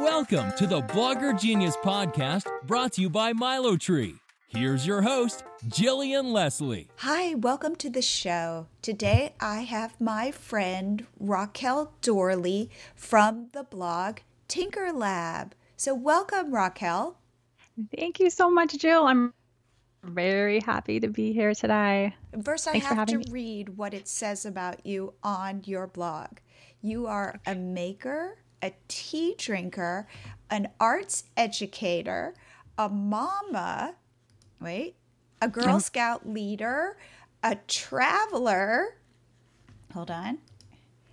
Welcome to the Blogger Genius podcast brought to you by MiloTree. Here's your host, Jillian Leslie. Hi, welcome to the show. Today I have my friend Rachelle Doorley from the blog TinkerLab. So, welcome, Raquel. Thank you so much, Jill. I'm very happy to be here today. First, I Thanks have to me. read what it says about you on your blog. You are a maker, a tea drinker, an arts educator, a mama, wait, a Girl Scout leader, a traveler, hold on,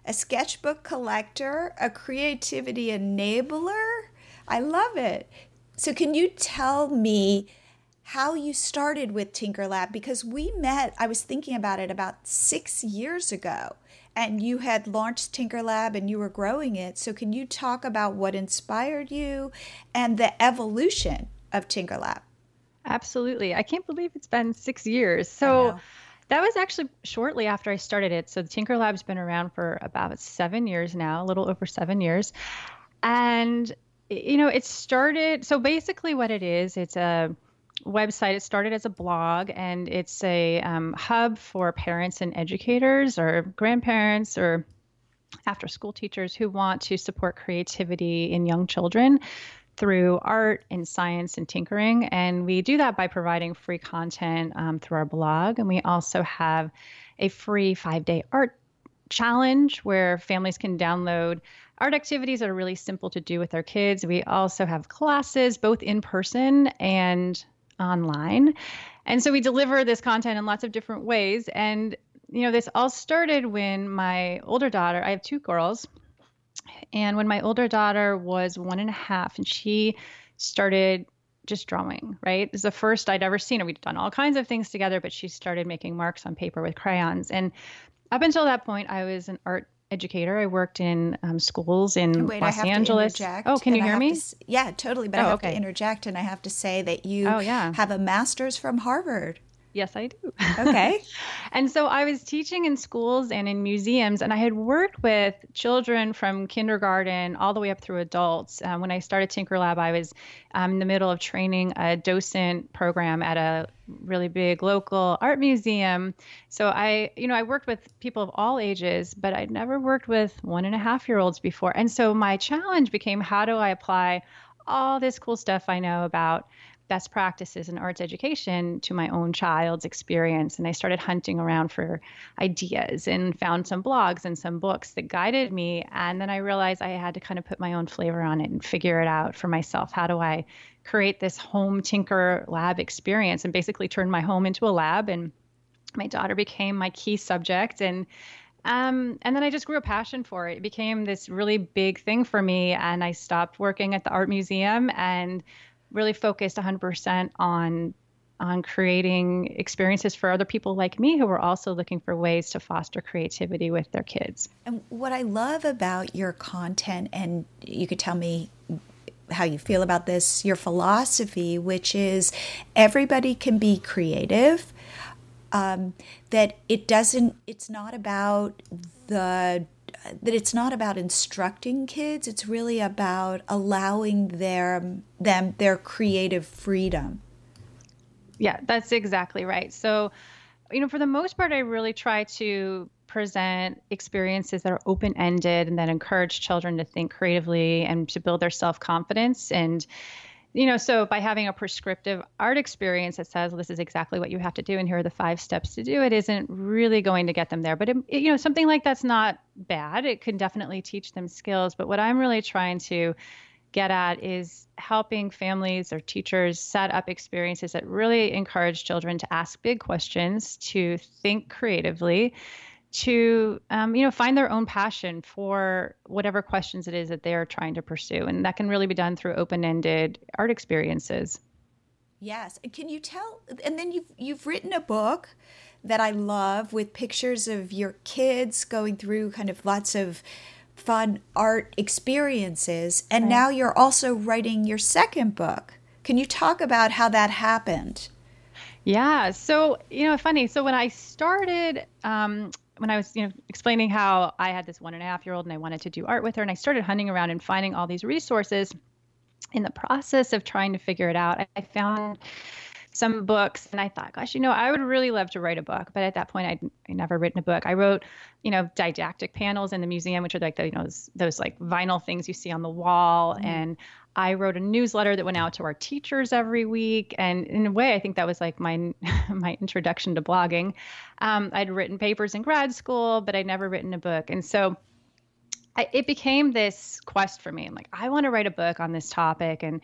a sketchbook collector, a creativity enabler. I love it. So, can you tell me how you started with TinkerLab? Because we met, I was thinking about it about six years ago, and you had launched TinkerLab and you were growing it. So, can you talk about what inspired you and the evolution of TinkerLab? Absolutely. I can't believe it's been six years. So that was actually shortly after I started it. So the TinkerLab's been around for about seven years now, a little over seven years. And, you know, it started, so basically what it is, it's a website. It started as a blog and it's a um, hub for parents and educators or grandparents or after school teachers who want to support creativity in young children through art and science and tinkering. And we do that by providing free content um, through our blog. And we also have a free five day art challenge where families can download art activities that are really simple to do with their kids. We also have classes both in person and online. And so we deliver this content in lots of different ways. And, you know, this all started when my older daughter, I have two girls, and when my older daughter was one and a half and she started just drawing, right? It was the first I'd ever seen her. We'd done all kinds of things together, but she started making marks on paper with crayons. And up until that point, I was an art educator. I worked in um, schools in Wait, I Los Angeles. oh, can you hear me? to yeah, totally. But I Oh, have okay. to interject and I have to say that you Oh, yeah. have a master's from Harvard. Yes, I do. Okay. And so I was teaching in schools and in museums, and I had worked with children from kindergarten all the way up through adults. Um, when I started TinkerLab, I was um, in the middle of training a docent program at a really big local art museum. So I, you know, I worked with people of all ages, but I'd never worked with one and a half year olds before. And so my challenge became how do I apply all this cool stuff I know about best practices in arts education to my own child's experience. And I started hunting around for ideas and found some blogs and some books that guided me. And then I realized I had to kind of put my own flavor on it and figure it out for myself. How do I create this home tinker lab experience and basically turn my home into a lab? And my daughter became my key subject. And um, and then I just grew a passion for it. It became this really big thing for me. And I stopped working at the art museum and really focused 100% on on creating experiences for other people like me who were also looking for ways to foster creativity with their kids. And what I love about your content, and you could tell me how you feel about this, your philosophy, which is everybody can be creative. Um, that it doesn't, it's not about the, that it's not about instructing kids. It's really about allowing their them their creative freedom. Yeah, that's exactly right. So, you know, for the most part, I really try to present experiences that are open ended and that encourage children to think creatively and to build their self confidence. And, you know, so by having a prescriptive art experience that says, this is exactly what you have to do and here are the five steps to do it, isn't really going to get them there. But, it, it- you know, something like that's not bad. It can definitely teach them skills. But what I'm really trying to get at is helping families or teachers set up experiences that really encourage children to ask big questions, to think creatively, to um, you know find their own passion for whatever questions it is that they are trying to pursue, and that can really be done through open-ended art experiences. Yes. And Can you tell? And then you've you've written a book that I love with pictures of your kids going through kind of lots of fun art experiences, and now you're also writing your second book. Can you talk about how that happened? Yeah. So, you know, funny. So when I started um, when I was, you know, explaining how I had this one and a half year old and I wanted to do art with her, and I started hunting around and finding all these resources. In the process of trying to figure it out, I found some books and I thought, gosh, you know, I would really love to write a book. But at that point, I'd, I'd never written a book. I wrote, you know, didactic panels in the museum, which are like the, you know, those, those like vinyl things you see on the wall. Mm-hmm. And I wrote a newsletter that went out to our teachers every week. And in a way, I think that was like my, my introduction to blogging. Um, I'd written papers in grad school, but I'd never written a book. And so I, it became this quest for me. I'm like, I want to write a book on this topic. And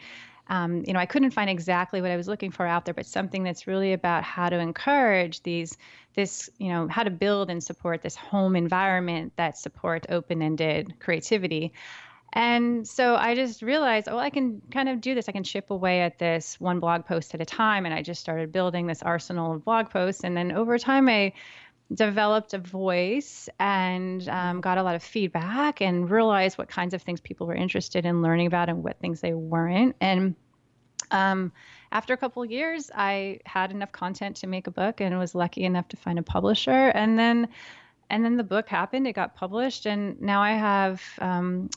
um, you know, I couldn't find exactly what I was looking for out there, but something that's really about how to encourage these, this, you know, how to build and support this home environment that supports open-ended creativity. And so I just realized, oh, I can kind of do this. I can chip away at this one blog post at a time. And I just started building this arsenal of blog posts. And then over time, I developed a voice and um, got a lot of feedback and realized what kinds of things people were interested in learning about and what things they weren't. And um, after a couple of years, I had enough content to make a book and was lucky enough to find a publisher. And then, and then the book happened. It got published, and now I have. Um,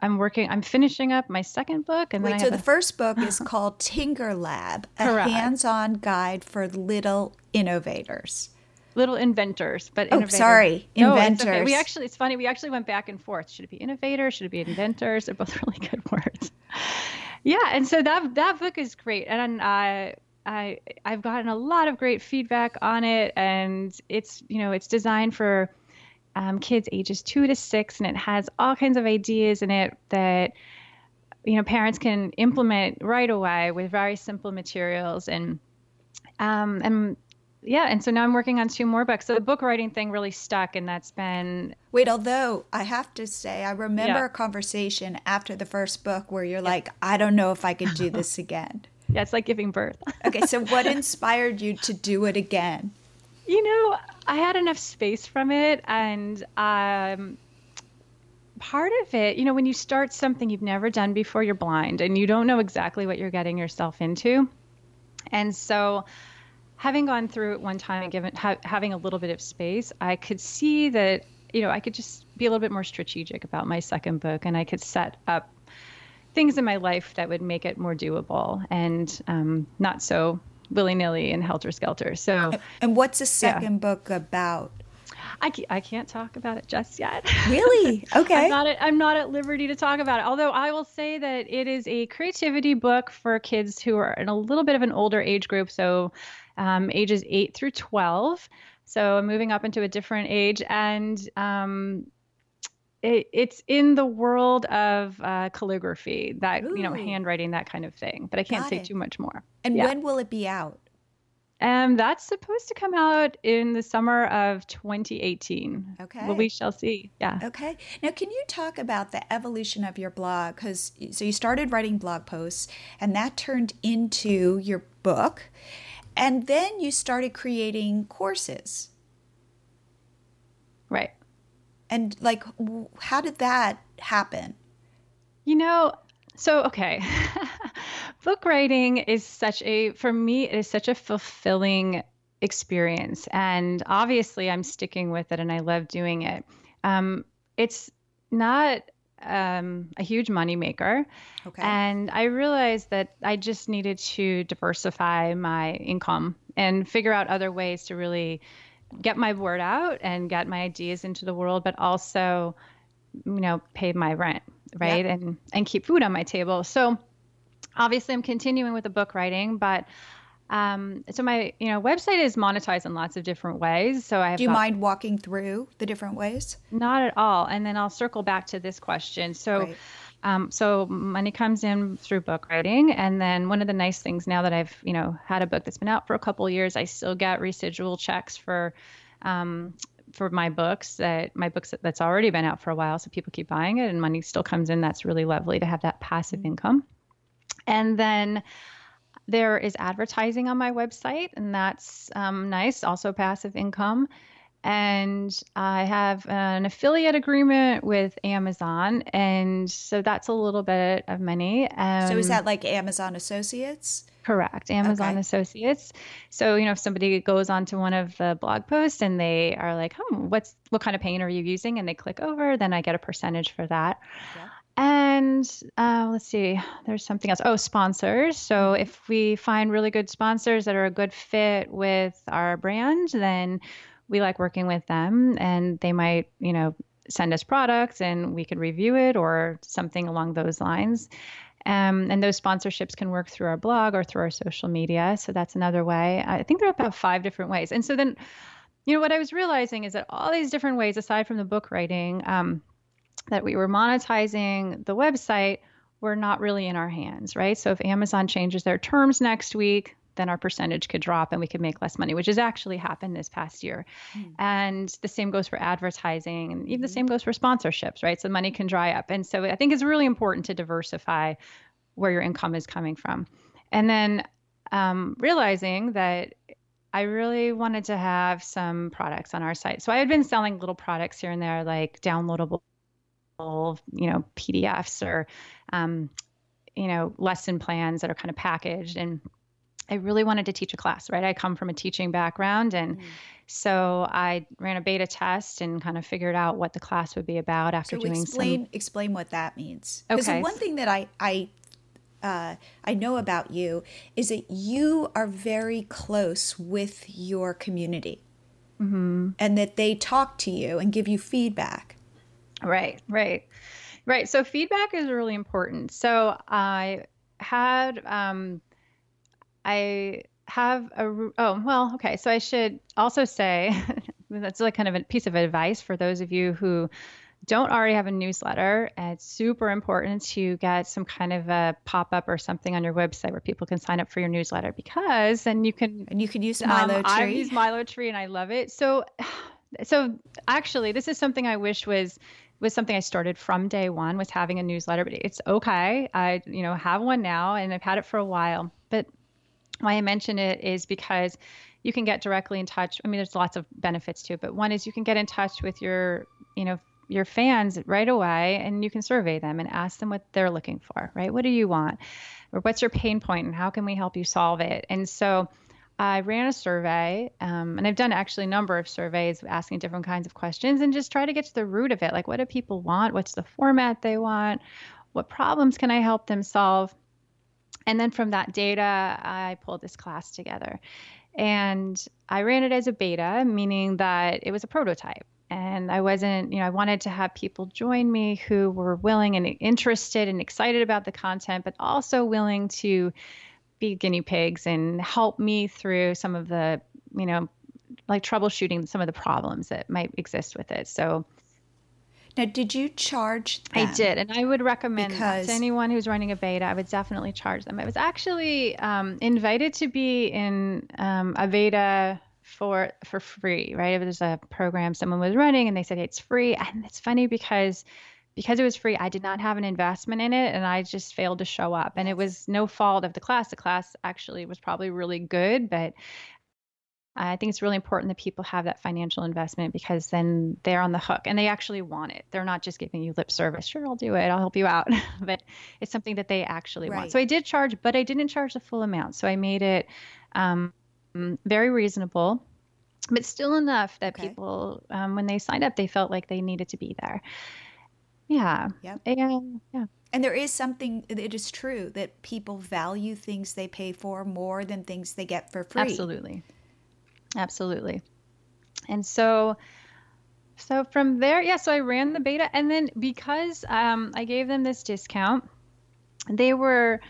I'm working. I'm finishing up my second book, and Wait, so the a... first book is called TinkerLab, a Correct. hands-on guide for little innovators little inventors, but oh, sorry, no, inventors. Okay. We actually, it's funny. We actually went back and forth. Should it be innovators? Should it be inventors? They're both really good words. yeah, and so that that book is great, and I. I I've gotten a lot of great feedback on it, and it's you know it's designed for um, kids ages two to six, and it has all kinds of ideas in it that you know parents can implement right away with very simple materials and um, and yeah, and so now I'm working on two more books. So the book writing thing really stuck, and that's been. Wait, although I have to say, I remember yeah. a conversation after the first book where you're yeah. like, I don't know if I could do this again. yeah, it's like giving birth. okay, so what inspired you to do it again? You know, I had enough space from it, and um, part of it, you know, when you start something you've never done before, you're blind and you don't know exactly what you're getting yourself into. And so having gone through it one time and given ha- having a little bit of space, I could see that you know I could just be a little bit more strategic about my second book, and I could set up things in my life that would make it more doable and um, not so willy nilly and helter skelter. So, and what's the second yeah. book about? I, I can't talk about it just yet. Really? Okay. I'm not at, I'm not at liberty to talk about it. Although I will say that it is a creativity book for kids who are in a little bit of an older age group. So um, ages 8 through 12. So I'm moving up into a different age. And um, it, it's in the world of uh, calligraphy, that, Ooh. you know, handwriting, that kind of thing. But I can't Got say it. too much more. And yeah. when will it be out? Um, that's supposed to come out in the summer of 2018. Okay. Well, we shall see. Yeah. Okay. Now, can you talk about the evolution of your blog? Because so you started writing blog posts, and that turned into your book. And then you started creating courses. Right. And like, how did that happen? You know, so okay. Book writing is such a, for me, it is such a fulfilling experience. And obviously, I'm sticking with it and I love doing it. Um, it's not um, a huge moneymaker. Okay. And I realized that I just needed to diversify my income and figure out other ways to really get my word out and get my ideas into the world, but also, you know, pay my rent, right? Yep. And and keep food on my table. So obviously I'm continuing with the book writing, but um, so my you know website is monetized in lots of different ways. So I have do you got, mind walking through the different ways? Not at all. And then I'll circle back to this question. So. Right. Um, so money comes in through book writing, and then one of the nice things now that I've you know had a book that's been out for a couple years, I still get residual checks for um, for my books that my books that's already been out for a while, so people keep buying it, and money still comes in. That's really lovely to have that passive mm-hmm. income, and then there is advertising on my website, and that's um, nice, also passive income. And I have an affiliate agreement with Amazon, and so that's a little bit of money. Um, so is that like Amazon Associates? Correct. Amazon Okay. Associates. So, you know, if somebody goes onto one of the blog posts and they are like, "Hmm, what's what kind of paint are you using?" and they click over, then I get a percentage for that. Yeah. And uh, let's see, there's something else. Oh, sponsors. So if we find really good sponsors that are a good fit with our brand, then we like working with them and they might, you know, send us products and we could review it or something along those lines. Um, and those sponsorships can work through our blog or through our social media. So that's another way. I think there are about five different ways. And so then, you know, what I was realizing is that all these different ways, aside from the book writing, um, that we were monetizing the website were not really in our hands, right? So if Amazon changes their terms next week, then our percentage could drop and we could make less money, which has actually happened this past year. And the same goes for advertising, and even the same goes for sponsorships, right? So money can dry up. And so I think it's really important to diversify where your income is coming from. And then um, realizing that I really wanted to have some products on our site. So I had been selling little products here and there, like downloadable, you know, PDFs or, um, you know, lesson plans that are kind of packaged. And I really wanted to teach a class, right? I come from a teaching background. And so I ran a beta test and kind of figured out what the class would be about after So doing explain some. explain what that means. Because Okay. one thing that I I uh, I know about you is that you are very close with your community, Mm-hmm. and that they talk to you and give you feedback. Right, right, right. So feedback is really important. So I had, um, I have a oh, well, okay. So I should also say that's like kind of a piece of advice for those of you who don't already have a newsletter. It's super important to get some kind of a pop up or something on your website where people can sign up for your newsletter because then you can And you can use Milo um, I use MiloTree and I love it. So, so actually, this is something I wish was was something I started from day one was having a newsletter. But it's okay. I you know have one now and I've had it for a while. But why I mention it is because you can get directly in touch. I mean, there's lots of benefits to it, but one is you can get in touch with your you know your fans right away and you can survey them and ask them what they're looking for right what do you want or what's your pain point and how can we help you solve it and so I ran a survey, um, and I've done actually a number of surveys asking different kinds of questions and just try to get to the root of it. Like, what do people want? What's the format they want? What problems can I help them solve? And then from that data, I pulled this class together. And I ran it as a beta, meaning that it was a prototype. And I wasn't, you know, I wanted to have people join me who were willing and interested and excited about the content, but also willing to be guinea pigs and help me through some of the, you know, like troubleshooting some of the problems that might exist with it. So now, did you charge? I did, and I would recommend Because- to anyone who's running a beta. I would definitely charge them. I was actually um, invited to be in um, a beta for for free. Right, it was a program someone was running, and they said hey, it's free. And it's funny because because it was free, I did not have an investment in it, and I just failed to show up. And it was no fault of the class. The class actually was probably really good, but I think it's really important that people have that financial investment because then they're on the hook and they actually want it. They're not just giving you lip service. Sure, I'll do it. I'll help you out. but it's something that they actually Right. want. So I did charge, but I didn't charge the full amount. So I made it um, very reasonable, but still enough that Okay. people, um, when they signed up, they felt like they needed to be there. Yeah. Yep. And yeah. And there is something. It is true that people value things they pay for more than things they get for free. Absolutely. Absolutely. And so so from there, yeah, so I ran the beta and then because um, I gave them this discount, they were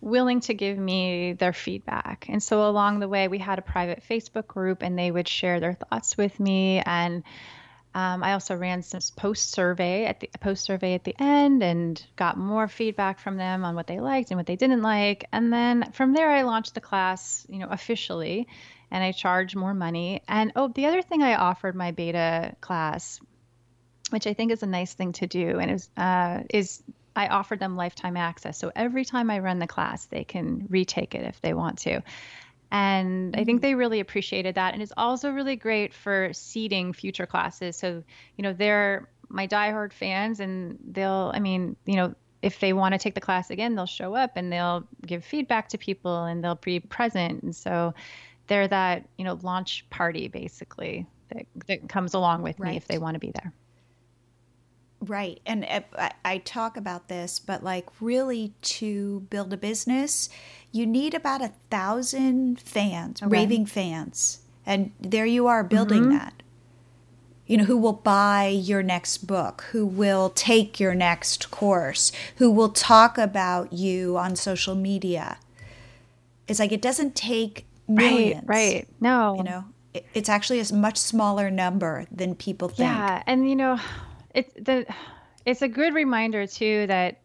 willing to give me their feedback. And so along the way, we had a private Facebook group and they would share their thoughts with me and um, I also ran some post survey at the post survey at the end and got more feedback from them on what they liked and what they didn't like. And then from there, I launched the class, you know, officially, and I charge more money. And oh, the other thing I offered my beta class, which I think is a nice thing to do, and is uh, is I offered them lifetime access. So every time I run the class, they can retake it if they want to. And I think they really appreciated that. And it's also really great for seeding future classes. So, you know, they're my diehard fans and they'll, I mean, you know, if they want to take the class again, they'll show up and they'll give feedback to people and they'll be present. And so they're that, you know, launch party basically that, that comes along with right. me if they want to be there. Right. And I, I talk about this, but like really to build a business, you need about a thousand fans, okay. raving fans. And there you are building mm-hmm. that. You know, who will buy your next book, who will take your next course, who will talk about you on social media. It's like it doesn't take millions. Right, right. No. You know, it, it's actually a much smaller number than people think. Yeah. And, you know, it's the it's a good reminder too that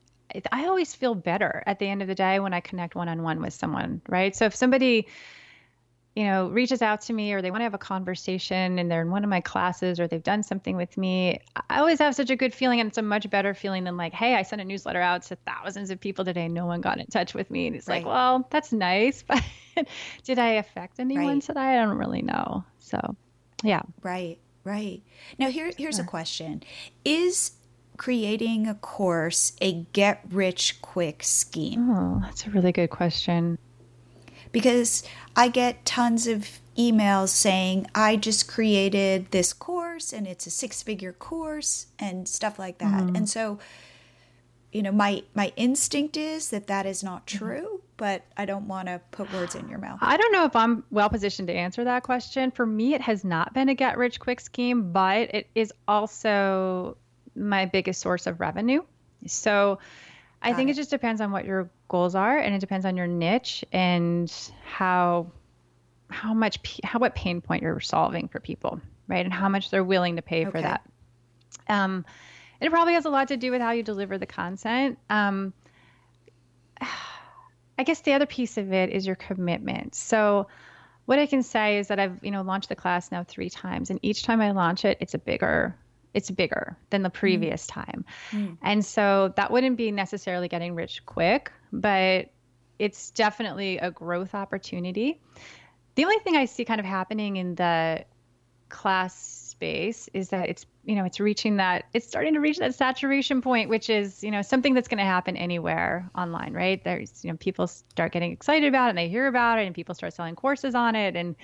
I always feel better at the end of the day when I connect one on one with someone, right? So if somebody, you know, reaches out to me or they want to have a conversation and they're in one of my classes or they've done something with me, I always have such a good feeling. And it's a much better feeling than like, hey, I sent a newsletter out to thousands of people today. No one got in touch with me. And it's right. like, well, that's nice. But did I affect anyone right. today? I don't really know. So, yeah. Right. Right. Now here here's sure. a question. Is creating a course a get rich quick scheme? Oh, that's a really good question. Because I get tons of emails saying I just created this course and it's a six-figure course and stuff like that. Mm. And so you know, my my instinct is that that is not mm-hmm. true but I don't want to put words in your mouth. I don't know if I'm well positioned to answer that question. For me, it has not been a get rich quick scheme, but it is also my biggest source of revenue. So I Got think it. it just depends on what your goals are and it depends on your niche and how how much how what pain point you're solving for people, right? And how much they're willing to pay okay. for that. Um it probably has a lot to do with how you deliver the content. Um I guess the other piece of it is your commitment. So what I can say is that I've, you know, launched the class now 3 times and each time I launch it, it's a bigger it's bigger than the mm. previous mm. time. Mm. And so that wouldn't be necessarily getting rich quick, but it's definitely a growth opportunity. The only thing I see kind of happening in the class space is that it's you know it's reaching that it's starting to reach that saturation point which is you know something that's going to happen anywhere online right there's you know people start getting excited about it and they hear about it and people start selling courses on it and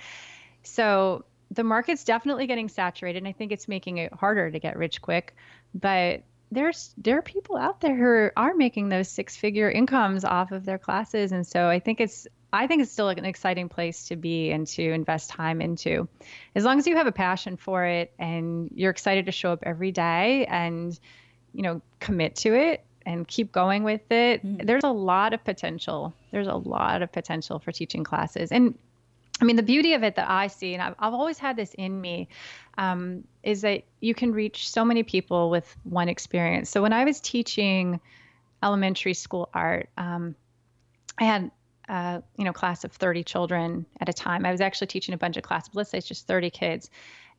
so the market's definitely getting saturated and i think it's making it harder to get rich quick but there's there are people out there who are making those six figure incomes off of their classes and so i think it's I think it's still an exciting place to be and to invest time into. As long as you have a passion for it and you're excited to show up every day and, you know, commit to it and keep going with it, mm-hmm. there's a lot of potential. There's a lot of potential for teaching classes. And I mean, the beauty of it that I see, and I've, I've always had this in me, um, is that you can reach so many people with one experience. So when I was teaching elementary school art, um, I had uh, you know, class of 30 children at a time. I was actually teaching a bunch of classes, let's say it's just 30 kids.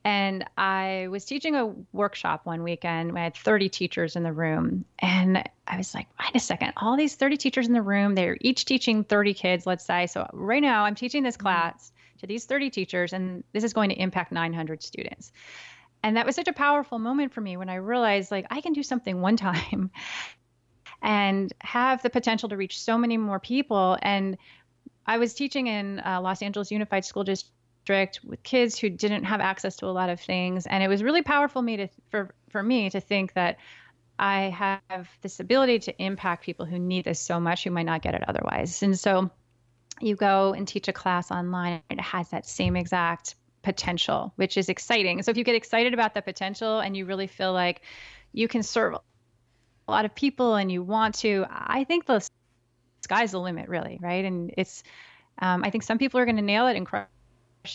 And I was teaching a workshop one weekend. I had 30 teachers in the room. And I was like, wait a second, all these 30 teachers in the room, they're each teaching 30 kids, let's say. So right now I'm teaching this mm-hmm. class to these 30 teachers, and this is going to impact 900 students. And that was such a powerful moment for me when I realized, like, I can do something one time and have the potential to reach so many more people. And I was teaching in uh, Los Angeles Unified School District with kids who didn't have access to a lot of things, and it was really powerful me to for for me to think that I have this ability to impact people who need this so much who might not get it otherwise. And so you go and teach a class online, and it has that same exact potential, which is exciting. So if you get excited about the potential and you really feel like you can serve a lot of people and you want to, I think the sky's the limit, really, right? And it's, um, I think some people are going to nail it and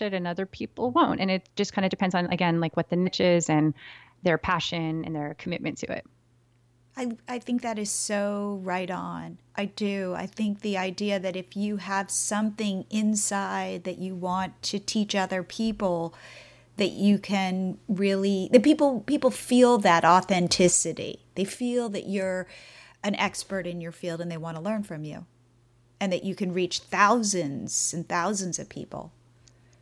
it, and other people won't. And it just kind of depends on, again, like what the niche is and their passion and their commitment to it. I, I think that is so right on. I do. I think the idea that if you have something inside that you want to teach other people, that you can really that people people feel that authenticity. They feel that you're an expert in your field and they want to learn from you. And that you can reach thousands and thousands of people.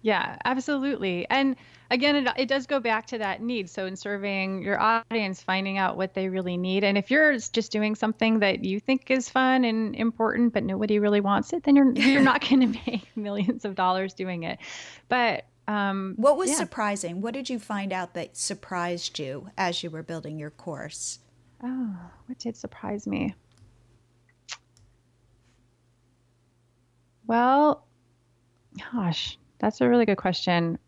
Yeah, absolutely. And again, it, it does go back to that need. So, in serving your audience, finding out what they really need. And if you're just doing something that you think is fun and important, but nobody really wants it, then you're, you're not going to make millions of dollars doing it. But um, what was yeah. surprising? What did you find out that surprised you as you were building your course? Oh, what did surprise me? Well, gosh, that's a really good question.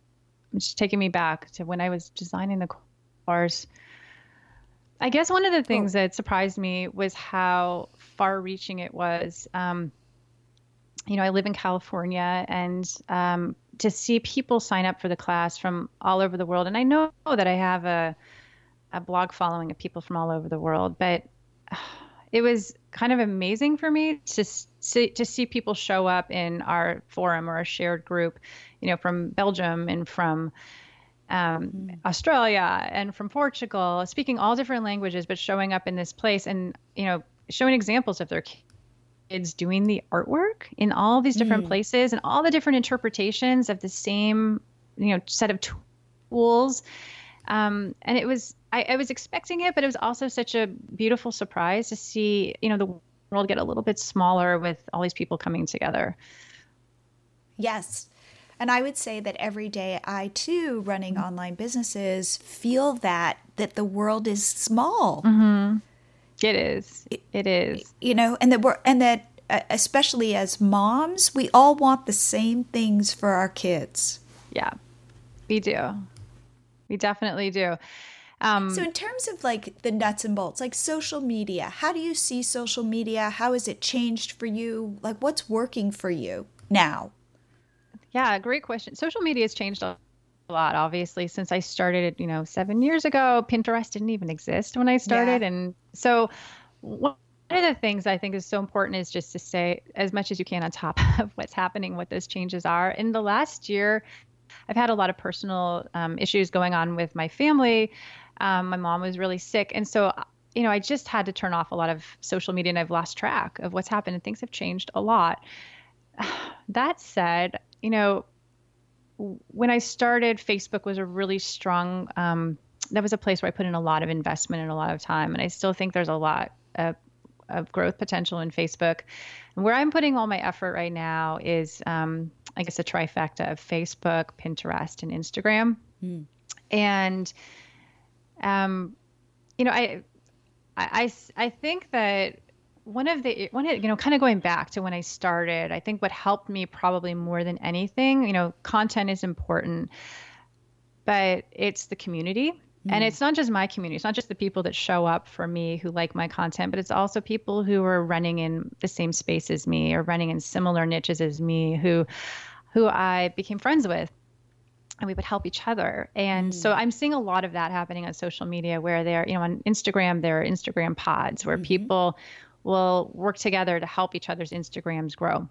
It's taking me back to when I was designing the course. I guess one of the things oh. that surprised me was how far reaching it was. Um, you know, I live in California and um, to see people sign up for the class from all over the world, and I know that I have a, a blog following of people from all over the world, but it was kind of amazing for me to see, to see people show up in our forum or a shared group, you know, from Belgium and from um, mm. Australia and from Portugal, speaking all different languages, but showing up in this place and you know showing examples of their kids doing the artwork in all these different mm. places and all the different interpretations of the same you know set of tools. Um, and it was I, I was expecting it, but it was also such a beautiful surprise to see you know the world get a little bit smaller with all these people coming together. Yes. And I would say that every day I too, running mm-hmm. online businesses, feel that that the world is small. Mm-hmm. It is. It is. You know, and that we're and that uh, especially as moms, we all want the same things for our kids. Yeah, we do. We definitely do. Um, so, in terms of like the nuts and bolts, like social media, how do you see social media? How has it changed for you? Like, what's working for you now? Yeah, great question. Social media has changed a lot, obviously, since I started, it, you know, seven years ago. Pinterest didn't even exist when I started. Yeah. And so, one of the things I think is so important is just to stay as much as you can on top of what's happening, what those changes are. In the last year, I've had a lot of personal um, issues going on with my family. Um, my mom was really sick. And so, you know, I just had to turn off a lot of social media and I've lost track of what's happened and things have changed a lot. That said, you know, when I started, Facebook was a really strong, um, that was a place where I put in a lot of investment and a lot of time. And I still think there's a lot of, of growth potential in Facebook. And where I'm putting all my effort right now is, um, I guess, a trifecta of Facebook, Pinterest, and Instagram. Mm. And um, you know, I, I, I think that one of the one of, you know kind of going back to when I started, I think what helped me probably more than anything, you know, content is important, but it's the community. And mm. it's not just my community. It's not just the people that show up for me who like my content, but it's also people who are running in the same space as me or running in similar niches as me who who I became friends with and we would help each other. And mm. so I'm seeing a lot of that happening on social media where they're, you know, on Instagram, there are Instagram pods where mm-hmm. people will work together to help each other's Instagrams grow.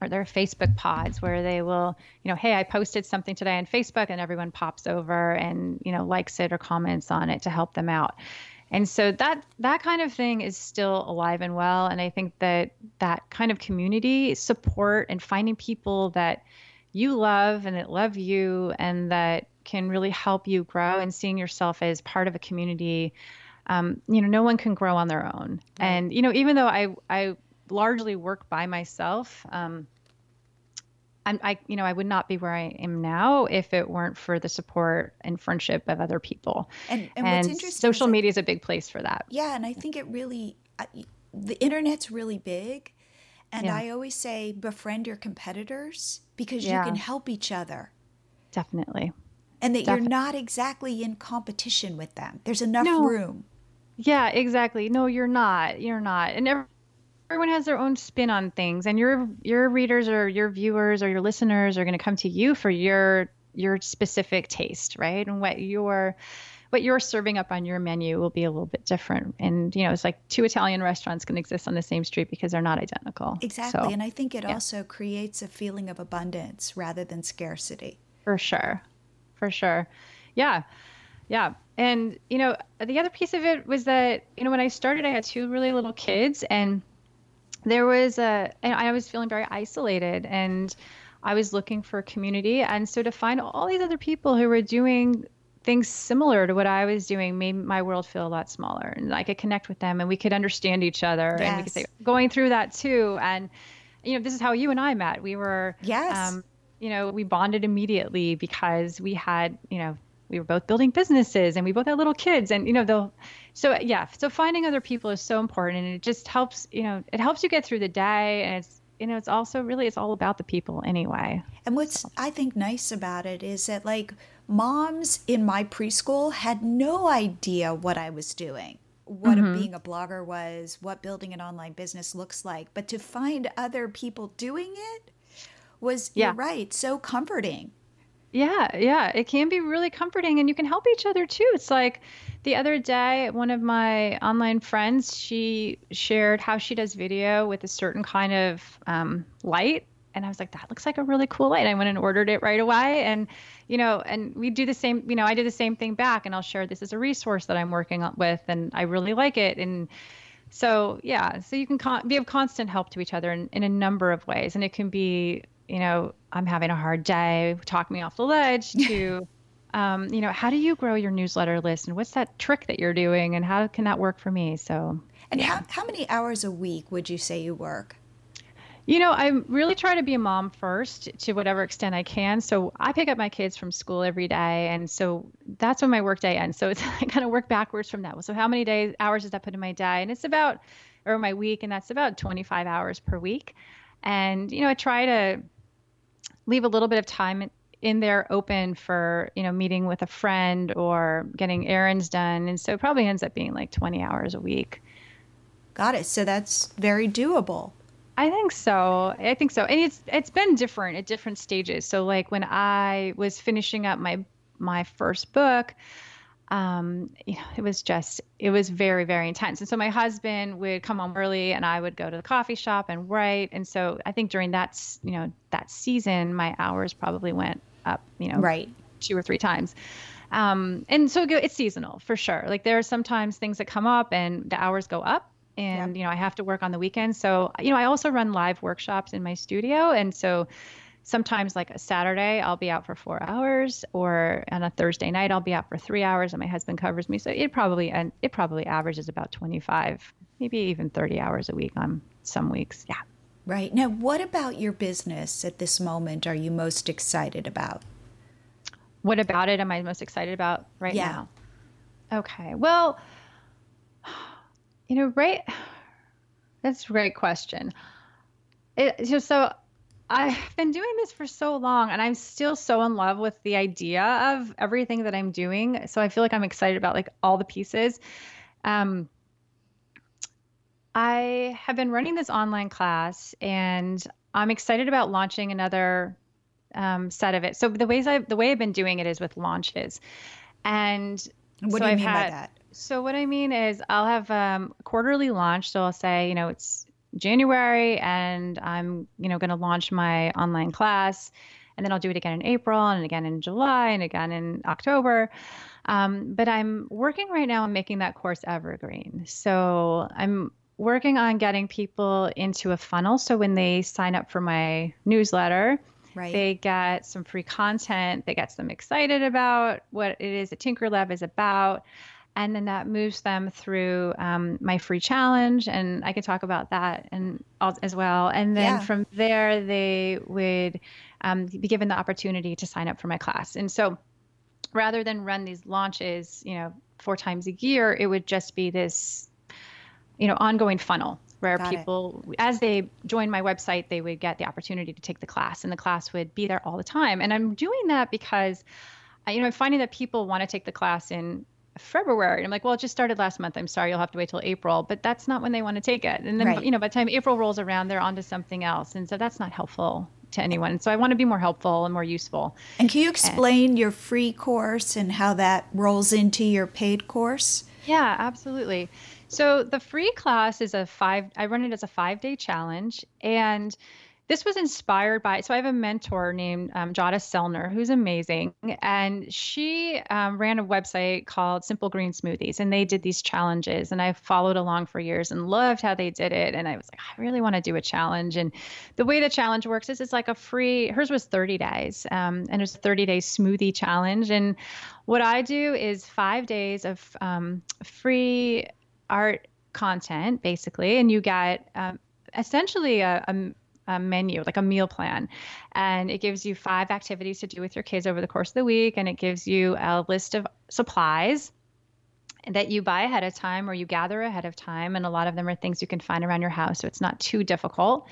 Or there are Facebook pods where they will, you know, hey, I posted something today on Facebook and everyone pops over and, you know, likes it or comments on it to help them out. And so that that kind of thing is still alive and well. And I think that that kind of community support and finding people that you love and that love you and that can really help you grow and seeing yourself as part of a community um, you know no one can grow on their own right. and you know even though i i largely work by myself um, I'm, I, you know, I would not be where I am now if it weren't for the support and friendship of other people. And, and, and what's interesting social media is a big place for that. Yeah, and I think it really, the internet's really big, and yeah. I always say befriend your competitors because yeah. you can help each other. Definitely. And that Definitely. you're not exactly in competition with them. There's enough no. room. Yeah, exactly. No, you're not. You're not. And everyone has their own spin on things and your your readers or your viewers or your listeners are going to come to you for your your specific taste, right? And what your what you're serving up on your menu will be a little bit different. And, you know, it's like two Italian restaurants can exist on the same street because they're not identical. Exactly. So, and I think it yeah. also creates a feeling of abundance rather than scarcity. For sure. For sure. Yeah. Yeah. And, you know, the other piece of it was that, you know, when I started, I had two really little kids and there was a, and I was feeling very isolated and I was looking for community. And so to find all these other people who were doing things similar to what I was doing made my world feel a lot smaller. And I could connect with them and we could understand each other. Yes. And we could say, going through that too. And, you know, this is how you and I met. We were, yes. Um, you know, we bonded immediately because we had, you know, we were both building businesses and we both had little kids and you know they'll so yeah so finding other people is so important and it just helps you know it helps you get through the day and it's you know it's also really it's all about the people anyway and what's i think nice about it is that like moms in my preschool had no idea what i was doing what mm-hmm. being a blogger was what building an online business looks like but to find other people doing it was yeah. you're right so comforting yeah, yeah, it can be really comforting and you can help each other too. It's like the other day, one of my online friends, she shared how she does video with a certain kind of um, light. And I was like, that looks like a really cool light. I went and ordered it right away. And, you know, and we do the same, you know, I do the same thing back and I'll share this as a resource that I'm working with and I really like it. And, so yeah so you can con- be of constant help to each other in, in a number of ways and it can be you know, I'm having a hard day, talk me off the ledge, to, um, you know, how do you grow your newsletter list and what's that trick that you're doing and how can that work for me? So, and yeah. how, how many hours a week would you say you work? You know, I really try to be a mom first to whatever extent I can. So I pick up my kids from school every day. And so that's when my work day ends. So it's I kind of work backwards from that. So how many days, hours does that put in my day? And it's about, or my week, and that's about 25 hours per week. And, you know, I try to leave a little bit of time in there open for you know meeting with a friend or getting errands done. And so it probably ends up being like 20 hours a week. Got it. So that's very doable. I think so. I think so. And it's it's been different at different stages. So like when i was finishing up my my first book um, you know, it was just, it was very, very intense. And so my husband would come home early and I would go to the coffee shop and write. And so I think during that, you know, that season, my hours probably went up, you know, right. two or three times. Um, and so it's seasonal for sure. Like there are sometimes things that come up and the hours go up and, yep. you know, I have to work on the weekends. So, you know, I also run live workshops in my studio. And so, sometimes like a Saturday I'll be out for four hours, or on a Thursday night I'll be out for three hours, and my husband covers me. So it probably and it probably averages about 25, maybe even 30 hours a week on some weeks. Yeah. Right now, what about your business at this moment? Are you most excited about? What about it am I most excited about right yeah. now? Okay. Well, you know, right. That's a great question. It, so, so I've been doing this for so long and I'm still so in love with the idea of everything that I'm doing. So I feel like I'm excited about like all the pieces. Um, I have been running this online class and I'm excited about launching another um, set of it. So the ways I the way I've been doing it is with launches. And what so do you I've mean had, by that? So what I mean is I'll have um, quarterly launch. So I'll say, you know, it's January and I'm, you know, going to launch my online class and then I'll do it again in April and again in July and again in October. Um, but I'm working right now on making that course evergreen. So I'm working on getting people into a funnel. So when they sign up for my newsletter, right. they get some free content that gets them excited about what it is that TinkerLab is about and then that moves them through um, my free challenge and i can talk about that and as well and then yeah. from there they would um, be given the opportunity to sign up for my class and so rather than run these launches you know four times a year it would just be this you know ongoing funnel where Got people it. as they join my website they would get the opportunity to take the class and the class would be there all the time and i'm doing that because you know i'm finding that people want to take the class in February. And I'm like, well, it just started last month. I'm sorry, you'll have to wait till April. But that's not when they want to take it. And then, right. you know, by the time April rolls around, they're on to something else. And so that's not helpful to anyone. So I want to be more helpful and more useful. And can you explain and, your free course and how that rolls into your paid course? Yeah, absolutely. So the free class is a five, I run it as a five day challenge. And this was inspired by so i have a mentor named um, Jadah Sellner who's amazing. And she um, ran a website called simple green smoothies and they did these challenges. And i followed along for years and loved how they did it. And i was like i really want to do a challenge. And the way the challenge works is it's like a free hers was 30 days um, and it's a 30 day smoothie challenge. And what i do is five days of um, free art content basically. And you get um, essentially a, a a menu, like a meal plan. And it gives you five activities to do with your kids over the course of the week. And it gives you a list of supplies that you buy ahead of time or you gather ahead of time. And a lot of them are things you can find around your house. So it's not too difficult.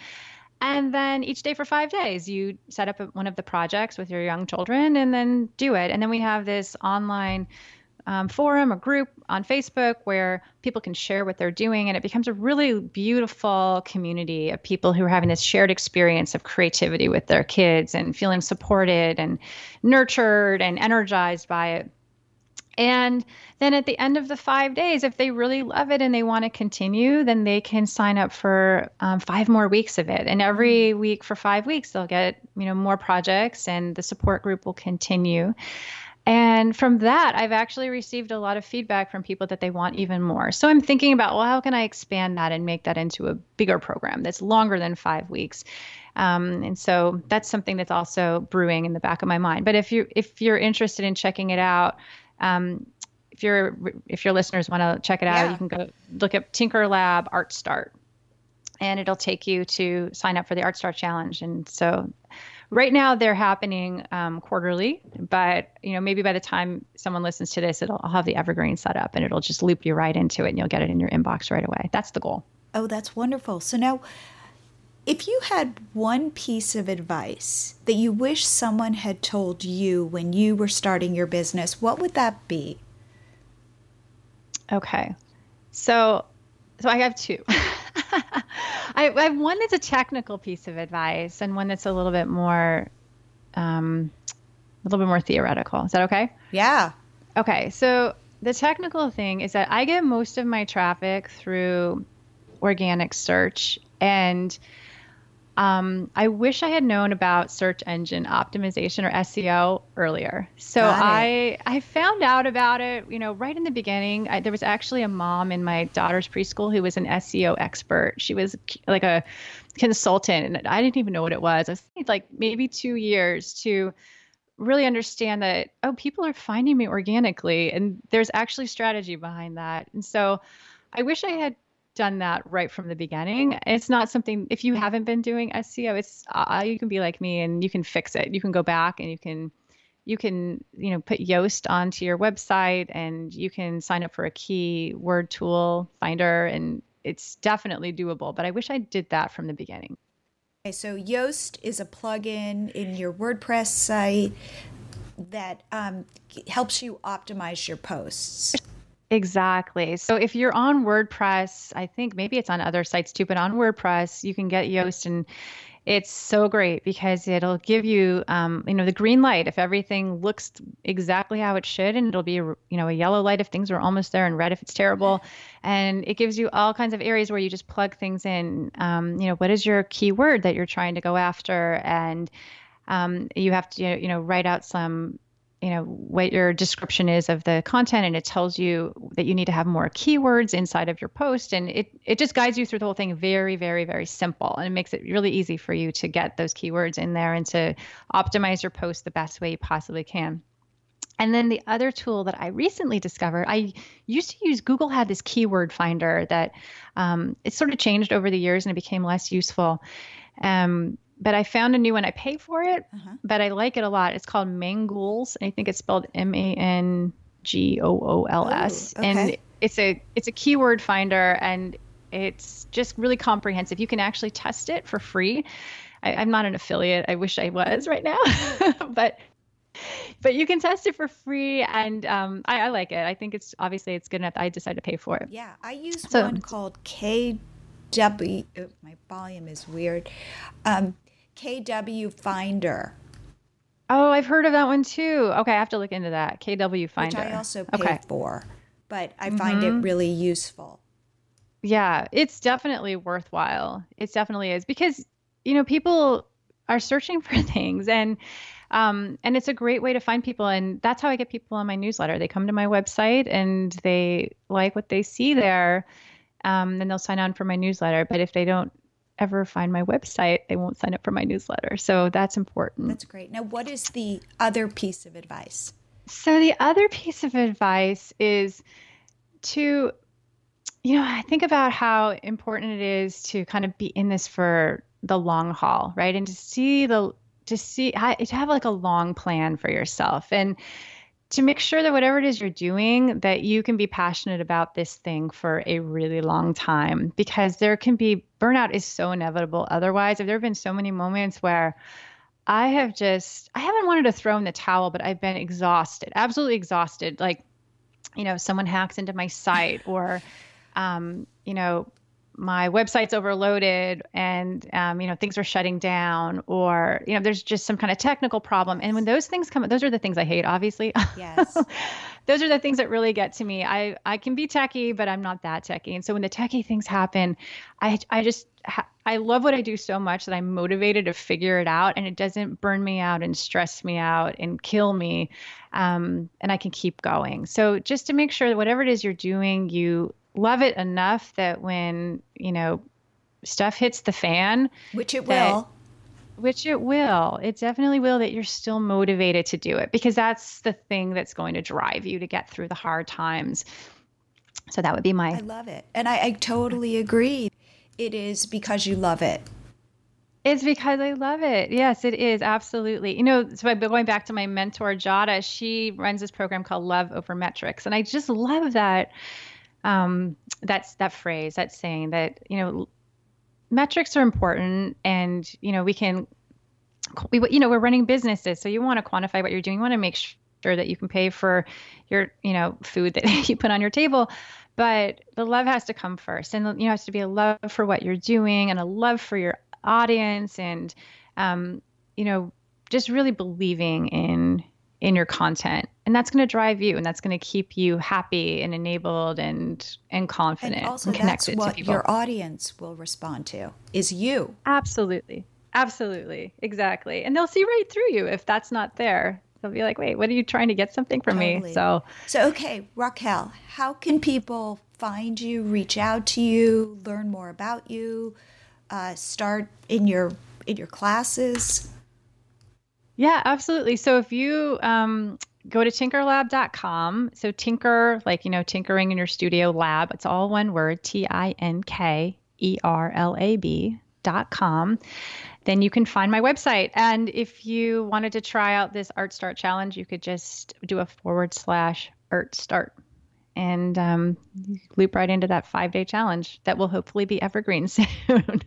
And then each day for five days, you set up one of the projects with your young children and then do it. And then we have this online um, forum or group on Facebook where people can share what they're doing, and it becomes a really beautiful community of people who are having this shared experience of creativity with their kids and feeling supported and nurtured and energized by it. And then at the end of the five days, if they really love it and they want to continue, then they can sign up for um, five more weeks of it. And every week for five weeks, they'll get you know more projects, and the support group will continue. And from that, I've actually received a lot of feedback from people that they want even more. So I'm thinking about, well, how can I expand that and make that into a bigger program that's longer than five weeks? Um, and so that's something that's also brewing in the back of my mind. But if you if you're interested in checking it out, um, if your if your listeners want to check it out, yeah. you can go look at TinkerLab Art Start, and it'll take you to sign up for the Art Start Challenge. And so right now they're happening um, quarterly, but you know maybe by the time someone listens to this, it'll I'll have the evergreen set up and it'll just loop you right into it, and you'll get it in your inbox right away. That's the goal. Oh, that's wonderful. So now, if you had one piece of advice that you wish someone had told you when you were starting your business, what would that be? Okay, so so I have two. I, I have one that's a technical piece of advice and one that's a little bit more, um, a little bit more theoretical. Is that okay? Yeah. Okay. So the technical thing is that I get most of my traffic through organic search and um, I wish I had known about search engine optimization or SEO earlier. So I I found out about it, you know, right in the beginning. I, there was actually a mom in my daughter's preschool who was an SEO expert. She was like a consultant, and I didn't even know what it was. I was like maybe two years to really understand that oh, people are finding me organically, and there's actually strategy behind that. And so I wish I had done that right from the beginning. It's not something if you haven't been doing SEO, it's uh, you can be like me and you can fix it. You can go back and you can you can you know put Yoast onto your website and you can sign up for a keyword tool finder and it's definitely doable. But I wish I did that from the beginning. Okay, so Yoast is a plugin in your WordPress site that um, helps you optimize your posts. Exactly. So if you're on WordPress, I think maybe it's on other sites too, but on WordPress, you can get Yoast and it's so great because it'll give you, um, you know, the green light if everything looks exactly how it should, and it'll be, you know, a yellow light if things are almost there, and red if it's terrible. And it gives you all kinds of areas where you just plug things in. Um, you know, what is your keyword that you're trying to go after, and um, you have to, you know, write out some you know what your description is of the content and it tells you that you need to have more keywords inside of your post and it it just guides you through the whole thing very very very simple and it makes it really easy for you to get those keywords in there and to optimize your post the best way you possibly can and then the other tool that I recently discovered, I used to use Google had this keyword finder that um, it sort of changed over the years and it became less useful. Um, but I found a new one. I pay for it, uh-huh. but I like it a lot. It's called Mangools. I think it's spelled M A N G O O L S, and it's a it's a keyword finder, and it's just really comprehensive. You can actually test it for free. I, am not an affiliate. I wish I was right now, but but you can test it for free, and um, I, I, like it. I think it's obviously it's good enough. I decided to pay for it. Yeah, I use so, one called KW. Oh, my volume is weird. Um, KW Finder. Oh, I've heard of that one too. Okay, I have to look into that. KW Finder. Which I also pay okay. for, but I find mm-hmm. it really useful. Yeah, it's definitely worthwhile. It definitely is because you know, people are searching for things and um, and it's a great way to find people and that's how i get people on my newsletter they come to my website and they like what they see there um, then they'll sign on for my newsletter but if they don't ever find my website they won't sign up for my newsletter. So that's important. That's great. Now what is the other piece of advice? So the other piece of advice is to you know i think about how important it is to kind of be in this for the long haul, right? And to see the to see to have like a long plan for yourself. And to make sure that whatever it is you're doing that you can be passionate about this thing for a really long time because there can be burnout is so inevitable otherwise. If there have been so many moments where i have just i haven't wanted to throw in the towel but i've been exhausted absolutely exhausted. Like you know someone hacks into my site or um, you know my website's overloaded and um, you know things are shutting down or you know there's just some kind of technical problem. And when those things come those are the things i hate obviously. Yes. Those are the things that really get to me. I i can be techy but i'm not that techy and so when the techy things happen i i just i love what i do so much that i'm motivated to figure it out. And it doesn't burn me out and stress me out and kill me um, and i can keep going. So just to make sure that whatever it is you're doing you love it enough that when, you know, stuff hits the fan, which it that, will, which it will, it definitely will, that you're still motivated to do it because that's the thing that's going to drive you to get through the hard times. So that would be my. I love it. And I, I totally agree. It is because you love it. It's because I love it. Yes, it is. Absolutely. You know, so I've been going back to my mentor, Jadah, she runs this program called Love Over Metrics. And I just love that um, that's that phrase, that saying that you know metrics are important, and you know we can we you know we're running businesses, so you want to quantify what you're doing. You want to make sure that you can pay for your you know food that you put on your table but the love has to come first and you know has to be a love for what you're doing and a love for your audience and um, you know just really believing in in your content and that's going to drive you and that's going to keep you happy and enabled and and confident and also and connected that's what your audience will respond to is you. Absolutely. Absolutely. Exactly. And they'll see right through you if that's not there. They'll be like wait what are you trying to get something from totally. me so so okay Rachelle how can people find you reach out to you learn more about you uh, start in your in your classes? Yeah, absolutely. So if you um, go to tinkerlab.com, so tinker, like, you know, tinkering in your studio lab, it's all one word T I N K E R L A B.com. Then you can find my website. And if you wanted to try out this Art Start Challenge, you could just do a forward slash Art Start and um, loop right into that five day challenge that will hopefully be evergreen soon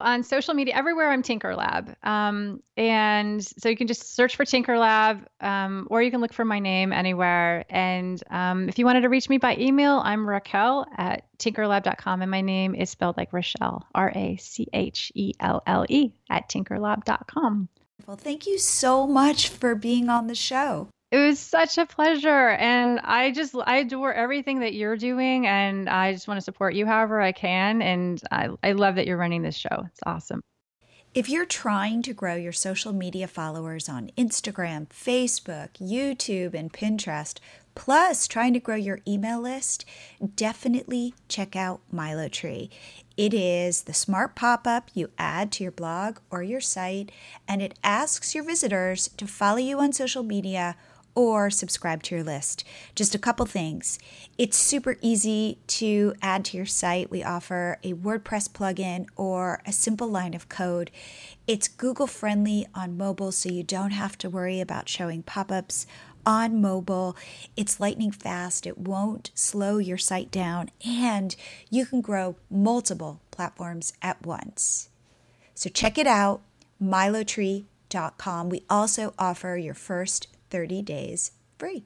on social media everywhere i'm TinkerLab um, and so you can just search for TinkerLab um, or you can look for my name anywhere. And um, if you wanted to reach me by email i'm Rachelle at tinkerlab.com and my name is spelled like rochelle r-a-c-h-e-l-l-e at tinkerlab.com well thank you so much for being on the show it was such a pleasure. And I just, I adore everything that you're doing. And I just want to support you however I can. And I, I love that you're running this show. It's awesome. If you're trying to grow your social media followers on Instagram, Facebook, YouTube, and Pinterest, plus trying to grow your email list, definitely check out MiloTree. It is the smart pop up you add to your blog or your site, and it asks your visitors to follow you on social media or subscribe to your list. Just a couple things. It's super easy to add to your site. We offer a WordPress plugin or a simple line of code. It's Google friendly on mobile, so you don't have to worry about showing pop ups on mobile. It's lightning fast, it won't slow your site down, and you can grow multiple platforms at once. So check it out, milotree.com. We also offer your first 30 days free.